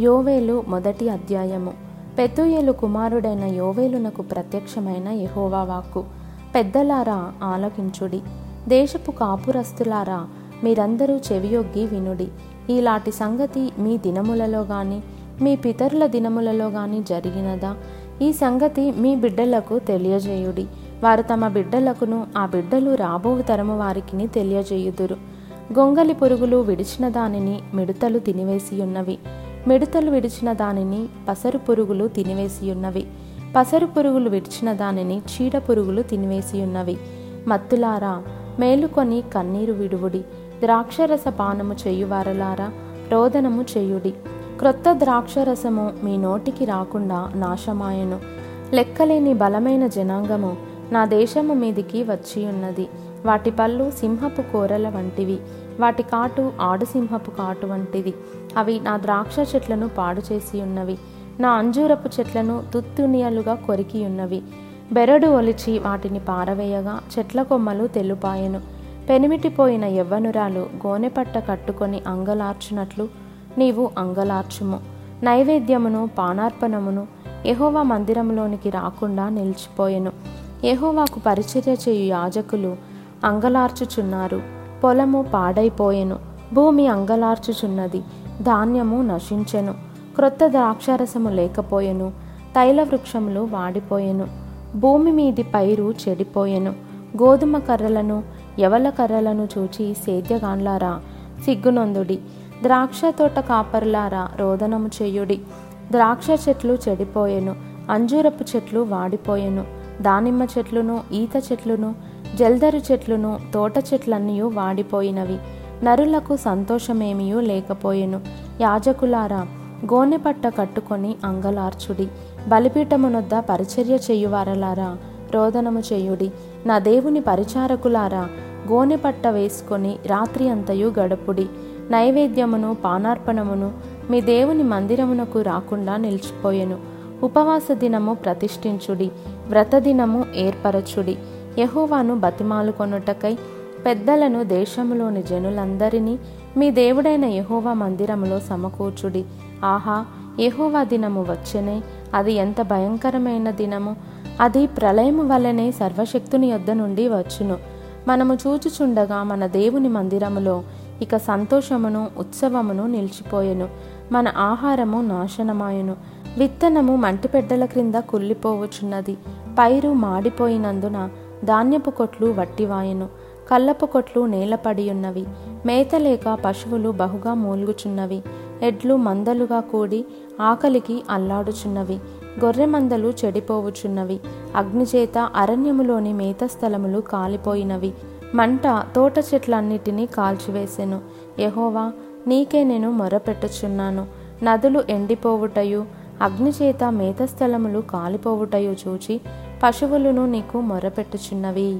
యోవేలు మొదటి అధ్యాయము. పెతుయేలు కుమారుడైన యోవేలునకు ప్రత్యక్షమైన యహోవా వాక్కు. పెద్దలారా ఆలకించుడి. దేశపు కాపురస్తులారా మీరందరూ చెవియొగ్గి వినుడి. ఈలాంటి సంగతి మీ దినములలో గాని మీ పితరుల దినములలో గాని జరిగినదా? ఈ సంగతి మీ బిడ్డలకు తెలియజేయుడి. వారు తమ బిడ్డలకును ఆ బిడ్డలు రాబో తరము వారికిని తెలియజేయుదురు. గొంగలి పురుగులు విడిచిన దానిని మిడతలు తినివేసియున్నవి. మిడతలు విడిచిన దానిని పసరు పురుగులు తినివేసియున్నవి. పసరు పురుగులు విడిచిన దానిని చీడ పురుగులు తినివేసియున్నవి. మత్తులారా మేలుకొని కన్నీరు విడువుడి. ద్రాక్షరస పానము చేయువారలారా రోదనము చేయుడి. క్రొత్త ద్రాక్షరసము మీ నోటికి రాకుండా నాశమాయను. లెక్కలేని బలమైన జనాంగము నా దేశము మీదికి వచ్చి ఉన్నది వాటి పళ్ళు సింహపు కూరల వంటివి. వాటి కాటు ఆడుసింహపు కాటు వంటిది అవి నా ద్రాక్ష చెట్లను పాడు చేసి ఉన్నవి. నా అంజూరపు చెట్లను తుత్తునియలుగా కొరికి ఉన్నవి. బెరడు ఒలిచి వాటిని పారవేయగా చెట్ల కొమ్మలు తెల్లుపాయెను. పెనిమిటిపోయిన యవ్వనురాలు గోనెపట్ట కట్టుకొని అంగలార్చునట్లు నీవు అంగలార్చుము. నైవేద్యమును పానార్పణమును ఎహోవా మందిరంలోనికి రాకుండా నిలిచిపోయెను. ఎహోవాకు పరిచర్య చేయు యాజకులు అంగలార్చుచున్నారు. పొలము పాడైపోయెను. భూమి అంగలార్చుచున్నది. ధాన్యము నశించెను. క్రొత్త ద్రాక్షారసము లేకపోయెను. తైల వృక్షములు వాడిపోయెను. భూమి మీది పైరు చెడిపోయెను. గోధుమ కర్రలను ఎవల కర్రలను చూచి సేద్యగాన్లారా? సిగ్గునందుడి. ద్రాక్ష తోట కాపరులారా రోదనము చేయుడి. ద్రాక్ష చెట్లు చెడిపోయెను. అంజూరపు చెట్లు వాడిపోయెను. దానిమ్మ చెట్లును ఈత చెట్లును జల్దరు చెట్లును తోట చెట్లన్నీ వాడిపోయినవి. నరులకు సంతోషమేమియూ లేకపోయెను. యాజకులారా గోనెపట్ట కట్టుకొని అంగలార్చుడి. బలిపీఠమునొద్ద పరిచర్య చేయువారలారా రోదనము చేయుడి. నా దేవుని పరిచారకులారా గోనెపట్ట వేసుకొని రాత్రి అంతయు గడుపుడి. నైవేద్యమును పానార్పణమును మీ దేవుని మందిరమునకు రాకుండా నిలిచిపోయెను. ఉపవాస దినము ప్రతిష్ఠించుడి. వ్రతదినము ఏర్పరచుడి. యహోవాను బతిమాలు కొనుటకై పెద్దలను దేశములోని జనులందరినీ మీ దేవుడైన యహోవా మందిరములో సమకూర్చుడి. ఆహా యహోవా దినము వచ్చెనే అది ఎంత భయంకరమైన దినము! అది ప్రళయము వలనే సర్వశక్తుని యొద్ద నుండి వచ్చును. మనము చూచుచుండగా మన దేవుని మందిరములో ఇక సంతోషమును ఉత్సవమును నిలిచిపోయెను. మన ఆహారము నాశనమాయెను. విత్తనము మంటిపెడ్డల క్రింద కుళ్ళిపోవచ్చున్నది. పైరు మాడిపోయినందున ధాన్యపు కొట్లు వట్టివాయెను. కళ్ళపు కొట్లు నేలపడియున్నవి. మేత మేతలేక పశువులు బహుగా మూల్గుచున్నవి. ఎడ్లు మందలుగా కూడి ఆకలికి అల్లాడుచున్నవి. గొర్రె మందలు చెడిపోవుచున్నవి. అగ్నిచేత అరణ్యములోని మేత స్థలములు కాలిపోయినవి. మంట తోట చెట్లన్నిటినీ కాల్చివేసెను. యహోవా నీకే నేను మొరపెట్టుచున్నాను. నదులు ఎండిపోవుటయు అగ్నిచేత మేతస్థలములు కాలిపోవుటయు చూచి పశువులను నీకు మొరపెట్టుచున్నవి.